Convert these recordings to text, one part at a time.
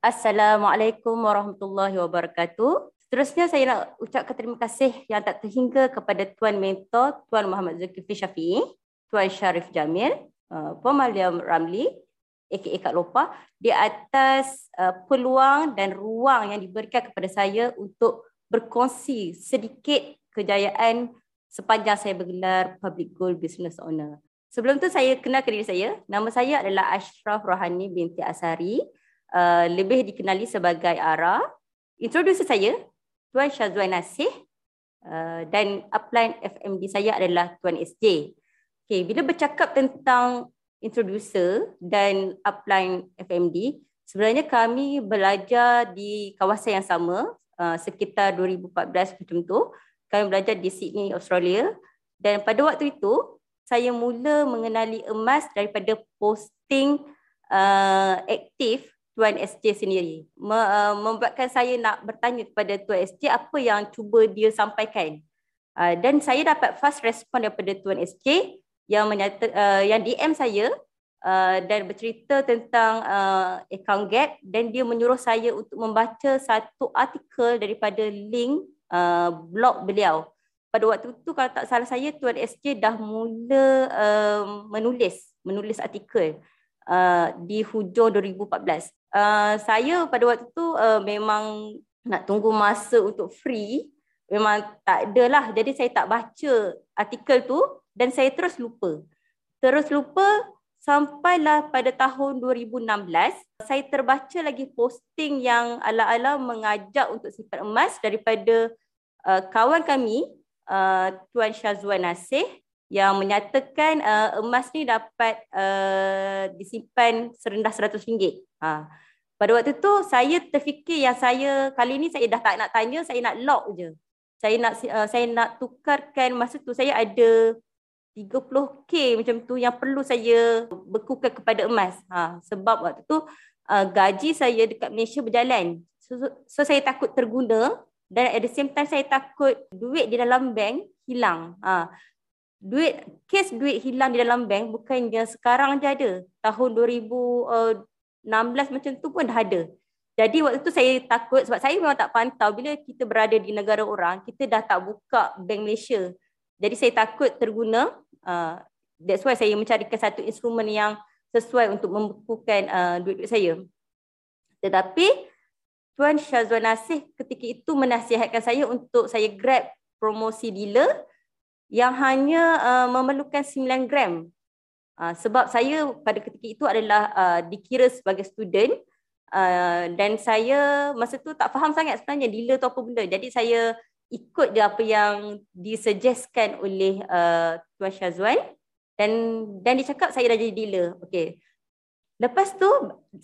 Assalamualaikum warahmatullahi wabarakatuh. Seterusnya saya nak ucapkan terima kasih yang tak terhingga kepada Tuan Mentor, Tuan Muhammad Zulkifli Syafi'i, Tuan Syarif Jamil, uh, Puan Maliam Ramli, aka Kak Lopa, di atas uh, peluang dan ruang yang diberikan kepada saya untuk berkongsi sedikit kejayaan sepanjang saya bergelar Public Goal Business Owner. Sebelum tu saya kenal diri saya. Nama saya adalah Ashraf Rohani binti Asari uh, lebih dikenali sebagai Ara. Introducer saya, Tuan Syazwan Nasih uh, dan upline FMD saya adalah Tuan SJ. Okay, bila bercakap tentang introducer dan upline FMD, sebenarnya kami belajar di kawasan yang sama uh, sekitar 2014 macam tu. Kami belajar di Sydney, Australia. Dan pada waktu itu, saya mula mengenali emas daripada posting uh, aktif Tuan SJ sendiri. Uh, membuatkan saya nak bertanya kepada Tuan SJ apa yang cuba dia sampaikan. Uh, dan saya dapat fast respon daripada Tuan SJ yang menyata, uh, yang DM saya uh, dan bercerita tentang uh, account gap dan dia menyuruh saya untuk membaca satu artikel daripada link uh, blog beliau. Pada waktu itu kalau tak salah saya Tuan SJ dah mula uh, menulis menulis artikel uh, di hujung 2014 uh, saya pada waktu tu uh, memang nak tunggu masa untuk free. Memang tak ada lah jadi saya tak baca artikel tu dan saya terus lupa. Terus lupa sampailah pada tahun 2016 saya terbaca lagi posting yang ala-ala mengajak untuk simpan emas daripada uh, kawan kami uh, Tuan Syazwan Nasih yang menyatakan uh, emas ni dapat uh, disimpan serendah RM100. Ha. Pada waktu tu saya terfikir yang saya kali ni saya dah tak nak tanya, saya nak lock je. Saya nak uh, saya nak tukarkan masa tu saya ada 30k macam tu yang perlu saya bekukan kepada emas. Ha, sebab waktu tu uh, gaji saya dekat Malaysia berjalan. So, so saya takut terguna dan at the same time saya takut duit di dalam bank hilang. Ha, duit kes duit hilang di dalam bank bukan yang sekarang je ada. Tahun 2016 uh, macam tu pun dah ada. Jadi waktu tu saya takut sebab saya memang tak pantau bila kita berada di negara orang kita dah tak buka bank Malaysia. Jadi saya takut terguna uh, that's why saya mencarikan satu instrumen yang sesuai untuk membekukan uh, duit-duit saya. Tetapi Tuan Syazwan Nasih ketika itu menasihatkan saya untuk saya grab promosi dealer yang hanya uh, memerlukan 9 gram. Uh, sebab saya pada ketika itu adalah uh, dikira sebagai student uh, dan saya masa tu tak faham sangat sebenarnya dealer tu apa benda. Jadi saya ikut je apa yang disuggestkan oleh uh, Tuan Syazwan dan dan dia cakap saya dah jadi dealer. Okey. Lepas tu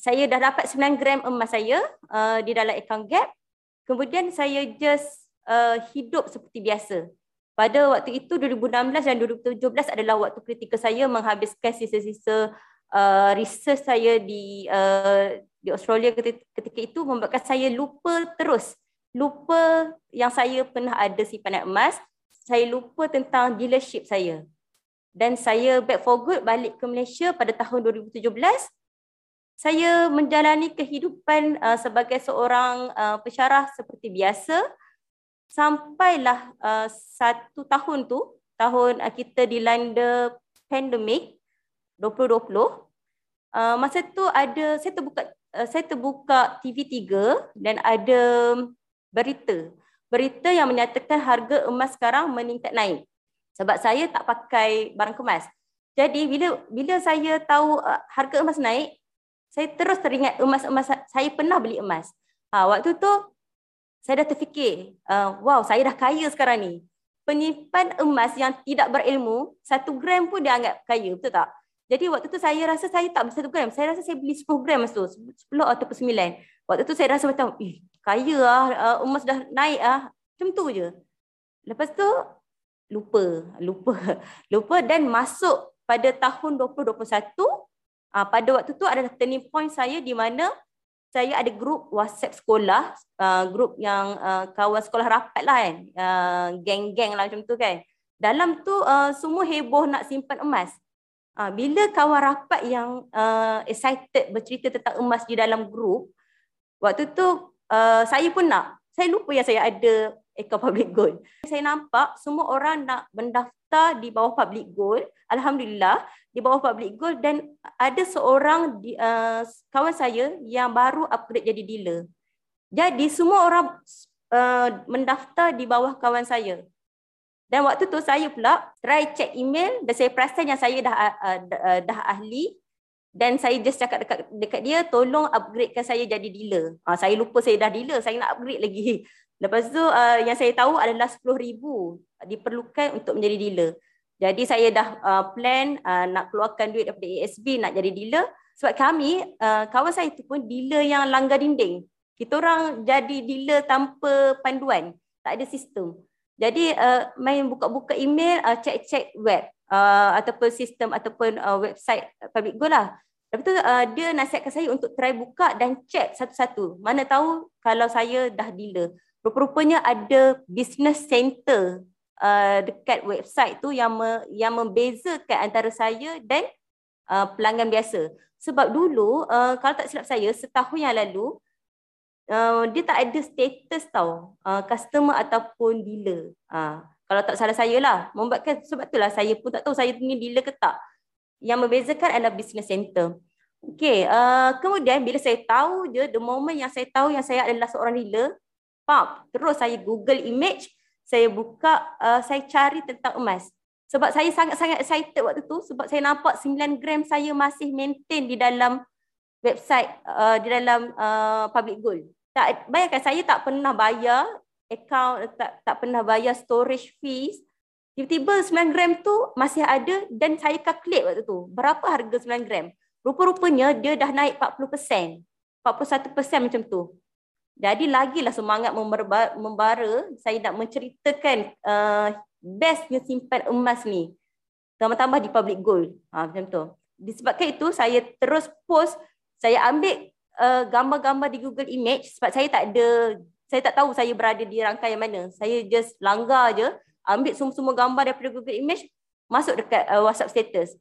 saya dah dapat 9 gram emas saya uh, di dalam account gap. Kemudian saya just uh, hidup seperti biasa pada waktu itu 2016 dan 2017 adalah waktu kritikal saya menghabiskan sisa-sisa uh, research saya di uh, di Australia ketika, ketika itu membuatkan saya lupa terus. Lupa yang saya pernah ada simpanan emas saya lupa tentang dealership saya. Dan saya back for good balik ke Malaysia pada tahun 2017 saya menjalani kehidupan uh, sebagai seorang uh, pensyarah seperti biasa sampailah uh, satu tahun tu tahun uh, kita dilanda pandemik 2020 uh, masa tu ada saya terbuka uh, saya terbuka TV3 dan ada berita. Berita yang menyatakan harga emas sekarang meningkat naik. Sebab saya tak pakai barang kemas. Jadi bila bila saya tahu uh, harga emas naik saya terus teringat emas-emas saya pernah beli emas. Ha, waktu tu saya dah terfikir, uh, wow saya dah kaya sekarang ni. Penyimpan emas yang tidak berilmu, satu gram pun dia anggap kaya, betul tak? Jadi waktu tu saya rasa saya tak beli satu gram. Saya rasa saya beli 10 gram masa tu, 10 ataupun 9. Waktu tu saya rasa macam, eh kaya lah, emas dah naik lah. Macam tu je. Lepas tu, lupa, lupa, lupa dan masuk pada tahun 2021, uh, pada waktu tu adalah turning point saya di mana saya ada grup WhatsApp sekolah, uh, grup yang uh, kawan sekolah rapat lah kan, uh, geng-geng lah macam tu kan. Dalam tu uh, semua heboh nak simpan emas. Uh, bila kawan rapat yang uh, excited bercerita tentang emas di dalam grup, Waktu tu uh, saya pun nak. Saya lupa yang saya ada akaun public goal. Saya nampak semua orang nak mendaftar di bawah public goal. Alhamdulillah di bawah public goal dan ada seorang di, uh, kawan saya yang baru upgrade jadi dealer. Jadi semua orang uh, mendaftar di bawah kawan saya. Dan waktu tu saya pula try check email dan saya perasan yang saya dah uh, dah, dah ahli dan saya just cakap dekat dekat dia tolong upgradekan saya jadi dealer. Uh, saya lupa saya dah dealer, saya nak upgrade lagi. Lepas tu uh, yang saya tahu adalah 10,000 diperlukan untuk menjadi dealer. Jadi saya dah uh, plan uh, nak keluarkan duit daripada ASB nak jadi dealer sebab kami uh, kawan saya tu pun dealer yang langgar dinding. Kita orang jadi dealer tanpa panduan, tak ada sistem. Jadi uh, main buka-buka email, uh, check-check web uh, ataupun sistem ataupun uh, website public go lah. Lepas tu uh, dia nasihatkan saya untuk try buka dan check satu-satu. Mana tahu kalau saya dah dealer. Rupa-rupanya ada business center uh, dekat website tu yang me, yang membezakan antara saya dan uh, pelanggan biasa. Sebab dulu uh, kalau tak silap saya setahun yang lalu uh, dia tak ada status tau uh, customer ataupun dealer. Uh, kalau tak salah saya lah. Membuatkan sebab itulah saya pun tak tahu saya ni dealer ke tak yang membezakan adalah business center. Okay, uh, kemudian bila saya tahu je, the moment yang saya tahu yang saya adalah seorang dealer, pop, terus saya google image, saya buka, uh, saya cari tentang emas. Sebab saya sangat-sangat excited waktu tu, sebab saya nampak 9 gram saya masih maintain di dalam website, uh, di dalam uh, public gold. Tak, bayangkan saya tak pernah bayar account, tak, tak pernah bayar storage fees, Tiba-tiba 9 gram tu masih ada dan saya calculate waktu tu. Berapa harga 9 gram? Rupa-rupanya dia dah naik 40%. 41% macam tu. Jadi lagilah semangat membara saya nak menceritakan uh, bestnya simpan emas ni. Tambah-tambah di public gold. Ha, macam tu. Disebabkan itu saya terus post, saya ambil uh, gambar-gambar di Google Image sebab saya tak ada, saya tak tahu saya berada di rangkaian mana. Saya just langgar je ambil semua-semua gambar daripada Google Image, masuk dekat uh, WhatsApp status.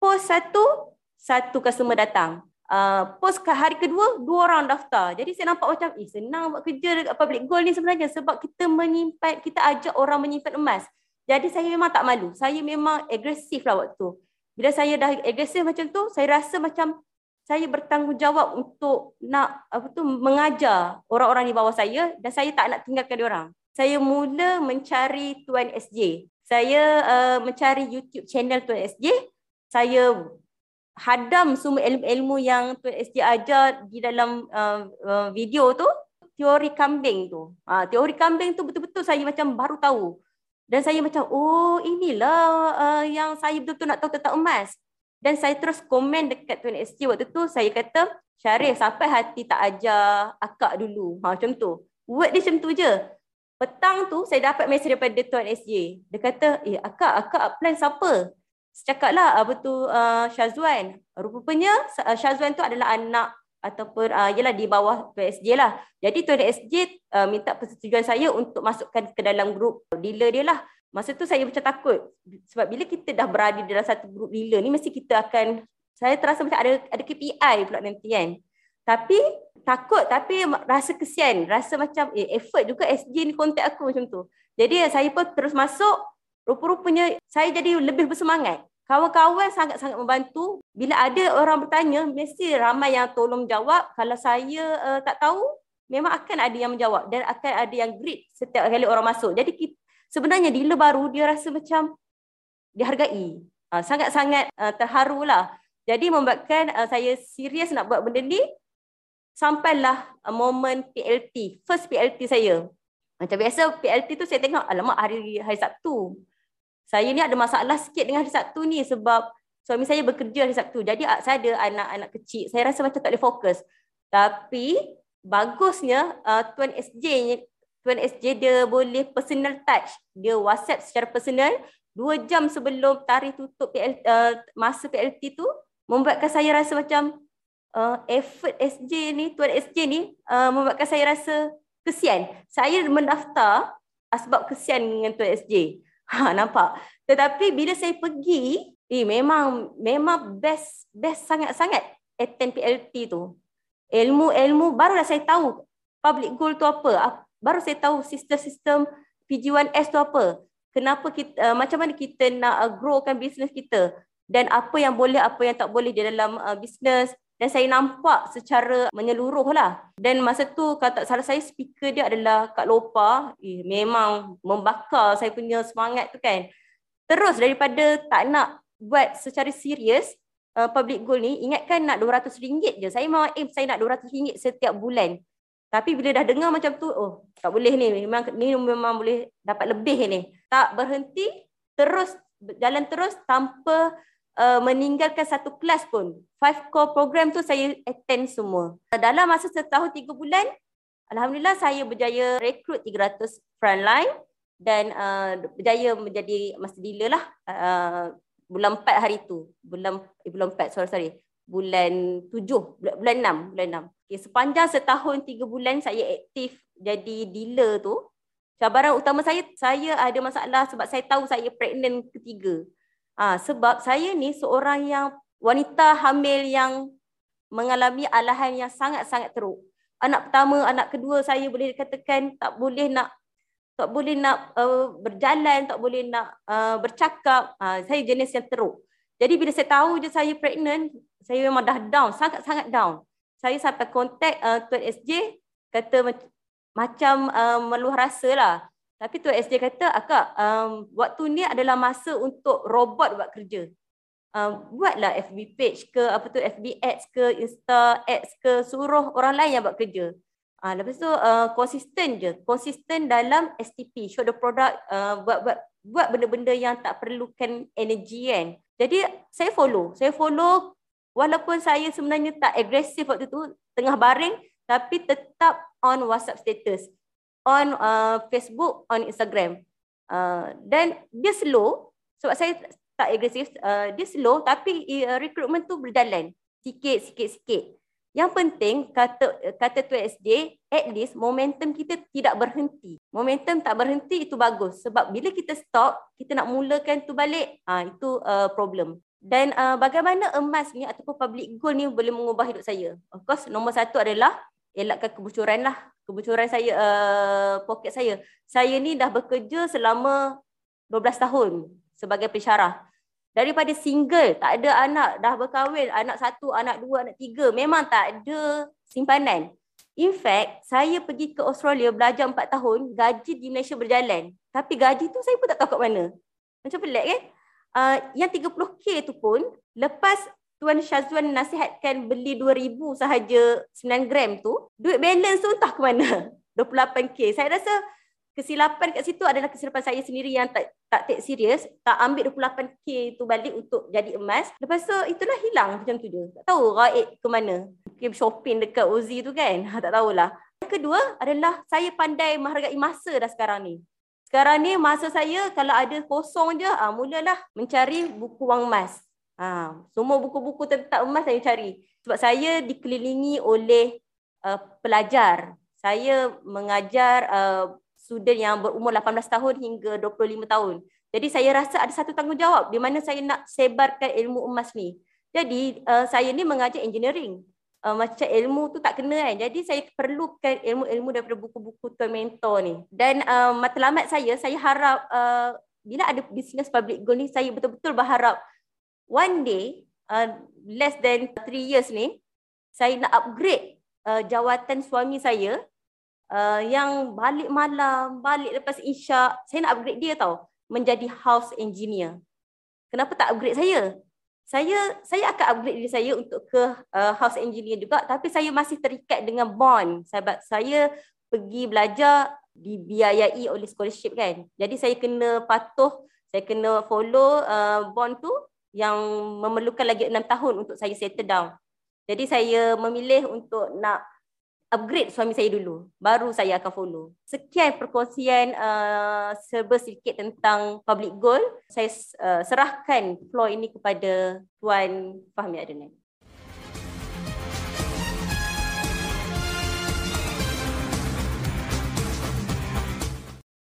Post satu, satu customer datang. Uh, post hari kedua, dua orang daftar. Jadi saya nampak macam, eh senang buat kerja dekat public goal ni sebenarnya sebab kita menyimpan, kita ajak orang menyimpan emas. Jadi saya memang tak malu. Saya memang agresif lah waktu tu. Bila saya dah agresif macam tu, saya rasa macam saya bertanggungjawab untuk nak apa tu mengajar orang-orang di bawah saya dan saya tak nak tinggalkan dia orang saya mula mencari Tuan SJ. Saya uh, mencari YouTube channel Tuan SJ. Saya hadam semua ilmu-ilmu yang Tuan SJ ajar di dalam uh, uh, video tu. Teori kambing tu. Uh, teori kambing tu betul-betul saya macam baru tahu. Dan saya macam, oh inilah uh, yang saya betul-betul nak tahu tentang emas. Dan saya terus komen dekat Tuan SJ waktu tu. Saya kata, Syarif sampai hati tak ajar akak dulu. Ha, macam tu. Word dia macam tu je. Petang tu saya dapat mesej daripada Tuan SJ. Dia kata, eh akak, akak plan siapa? Cakap lah apa tu uh, Syazwan. Rupanya uh, Syazwan tu adalah anak ataupun uh, yelah di bawah Tuan SJ lah. Jadi Tuan SJ uh, minta persetujuan saya untuk masukkan ke dalam grup dealer dia lah. Masa tu saya macam takut. Sebab bila kita dah berada dalam satu grup dealer ni mesti kita akan saya terasa macam ada ada KPI pula nanti kan. Tapi takut tapi rasa kesian, rasa macam eh effort juga SG ni kontak aku macam tu. Jadi saya pun terus masuk, rupa-rupanya saya jadi lebih bersemangat. Kawan-kawan sangat-sangat membantu. Bila ada orang bertanya, mesti ramai yang tolong jawab. Kalau saya uh, tak tahu, memang akan ada yang menjawab dan akan ada yang greet setiap kali orang masuk. Jadi kita, sebenarnya dealer baru dia rasa macam dihargai. Uh, sangat-sangat uh, terharu lah. Jadi membuatkan uh, saya serius nak buat benda ni sampailah uh, momen PLT, first PLT saya. Macam biasa PLT tu saya tengok, alamak hari hari Sabtu. Saya ni ada masalah sikit dengan hari Sabtu ni sebab suami saya bekerja hari Sabtu. Jadi saya ada anak-anak kecil. Saya rasa macam tak boleh fokus. Tapi bagusnya uh, Tuan SJ Tuan SJ dia boleh personal touch. Dia WhatsApp secara personal. Dua jam sebelum tarikh tutup PL, uh, masa PLT tu membuatkan saya rasa macam uh, effort SJ ni, Tuan SJ ni uh, membuatkan saya rasa kesian. Saya mendaftar sebab kesian dengan Tuan SJ. Ha, nampak? Tetapi bila saya pergi, eh, memang memang best best sangat-sangat attend PLT tu. ilmu-ilmu barulah saya tahu public goal tu apa. Baru saya tahu sistem-sistem PG1S tu apa. Kenapa kita uh, macam mana kita nak uh, growkan bisnes kita dan apa yang boleh apa yang tak boleh di dalam uh, bisnes dan saya nampak secara menyeluruh lah. Dan masa tu kata salah saya speaker dia adalah Kak Lopa. Eh, memang membakar saya punya semangat tu kan. Terus daripada tak nak buat secara serius uh, public goal ni, ingatkan nak RM200 je. Saya mau aim saya nak RM200 setiap bulan. Tapi bila dah dengar macam tu, oh tak boleh ni. Memang ni memang boleh dapat lebih ni. Tak berhenti, terus jalan terus tanpa uh, meninggalkan satu kelas pun. Five core program tu saya attend semua. Dalam masa setahun tiga bulan, Alhamdulillah saya berjaya rekrut 300 frontline dan uh, berjaya menjadi master dealer lah uh, bulan 4 hari tu. Bulan eh, bulan 4, sorry sorry. Bulan 7, bulan, bulan 6, bulan 6. Okay, sepanjang setahun tiga bulan saya aktif jadi dealer tu, cabaran utama saya, saya ada masalah sebab saya tahu saya pregnant ketiga. Ha, sebab saya ni seorang yang wanita hamil yang mengalami alahan yang sangat-sangat teruk. Anak pertama, anak kedua saya boleh dikatakan tak boleh nak tak boleh nak uh, berjalan, tak boleh nak uh, bercakap. Uh, saya jenis yang teruk. Jadi bila saya tahu je saya pregnant, saya memang dah down, sangat-sangat down. Saya sampai kontak uh, Tuan SJ, kata macam uh, meluah rasa lah. Tapi tu SJ kata, akak, um, waktu ni adalah masa untuk robot buat kerja. Um, buatlah FB page ke, apa tu, FB ads ke, Insta ads ke, suruh orang lain yang buat kerja. Uh, lepas tu, uh, konsisten je. Konsisten dalam STP, show the product, uh, buat, buat, buat benda-benda yang tak perlukan energi kan. Jadi, saya follow. Saya follow, walaupun saya sebenarnya tak agresif waktu tu, tengah baring, tapi tetap on WhatsApp status on uh, Facebook, on Instagram. Uh, dan dia slow sebab saya tak agresif, uh, dia slow tapi uh, recruitment tu berjalan sikit sikit sikit. Yang penting kata kata tu SD, at least momentum kita tidak berhenti. Momentum tak berhenti itu bagus sebab bila kita stop, kita nak mulakan tu balik, uh, itu uh, problem. Dan uh, bagaimana emas ni ataupun public goal ni boleh mengubah hidup saya? Of course, nombor satu adalah elakkan kebocoran lah kebocoran saya uh, poket saya. Saya ni dah bekerja selama 12 tahun sebagai pensyarah. Daripada single, tak ada anak, dah berkahwin, anak satu, anak dua, anak tiga. Memang tak ada simpanan. In fact, saya pergi ke Australia belajar 4 tahun, gaji di Malaysia berjalan. Tapi gaji tu saya pun tak tahu kat mana. Macam pelik kan? Uh, yang 30K tu pun, lepas Tuan Syazwan nasihatkan beli 2000 sahaja 9 gram tu, duit balance tu entah ke mana. 28k. Saya rasa kesilapan kat situ adalah kesilapan saya sendiri yang tak tak take serius, tak ambil 28k tu balik untuk jadi emas. Lepas tu itulah hilang macam tu je. Tak tahu raid ke mana. Mungkin shopping dekat Ozi tu kan. tak tahulah. Yang kedua adalah saya pandai menghargai masa dah sekarang ni. Sekarang ni masa saya kalau ada kosong je, ah, mulalah mencari buku wang emas. Ha, semua buku-buku tentang emas saya cari. Sebab saya dikelilingi oleh uh, pelajar. Saya mengajar uh, student yang berumur 18 tahun hingga 25 tahun. Jadi saya rasa ada satu tanggungjawab di mana saya nak sebarkan ilmu emas ni. Jadi uh, saya ni mengajar engineering. Uh, macam ilmu tu tak kena kan. Jadi saya perlukan ilmu-ilmu daripada buku-buku tuan mentor ni. Dan uh, matlamat saya, saya harap uh, bila ada business public goal ni, saya betul-betul berharap one day, uh, less than three years ni, saya nak upgrade uh, jawatan suami saya uh, yang balik malam, balik lepas isyak, saya nak upgrade dia tau menjadi house engineer. Kenapa tak upgrade saya? Saya saya akan upgrade diri saya untuk ke uh, house engineer juga tapi saya masih terikat dengan bond sebab saya pergi belajar dibiayai oleh scholarship kan. Jadi saya kena patuh, saya kena follow uh, bond tu yang memerlukan lagi enam tahun untuk saya settle down. Jadi saya memilih untuk nak upgrade suami saya dulu. Baru saya akan follow. Sekian perkongsian uh, serba sedikit tentang public goal. Saya uh, serahkan floor ini kepada Tuan Fahmi Adenan.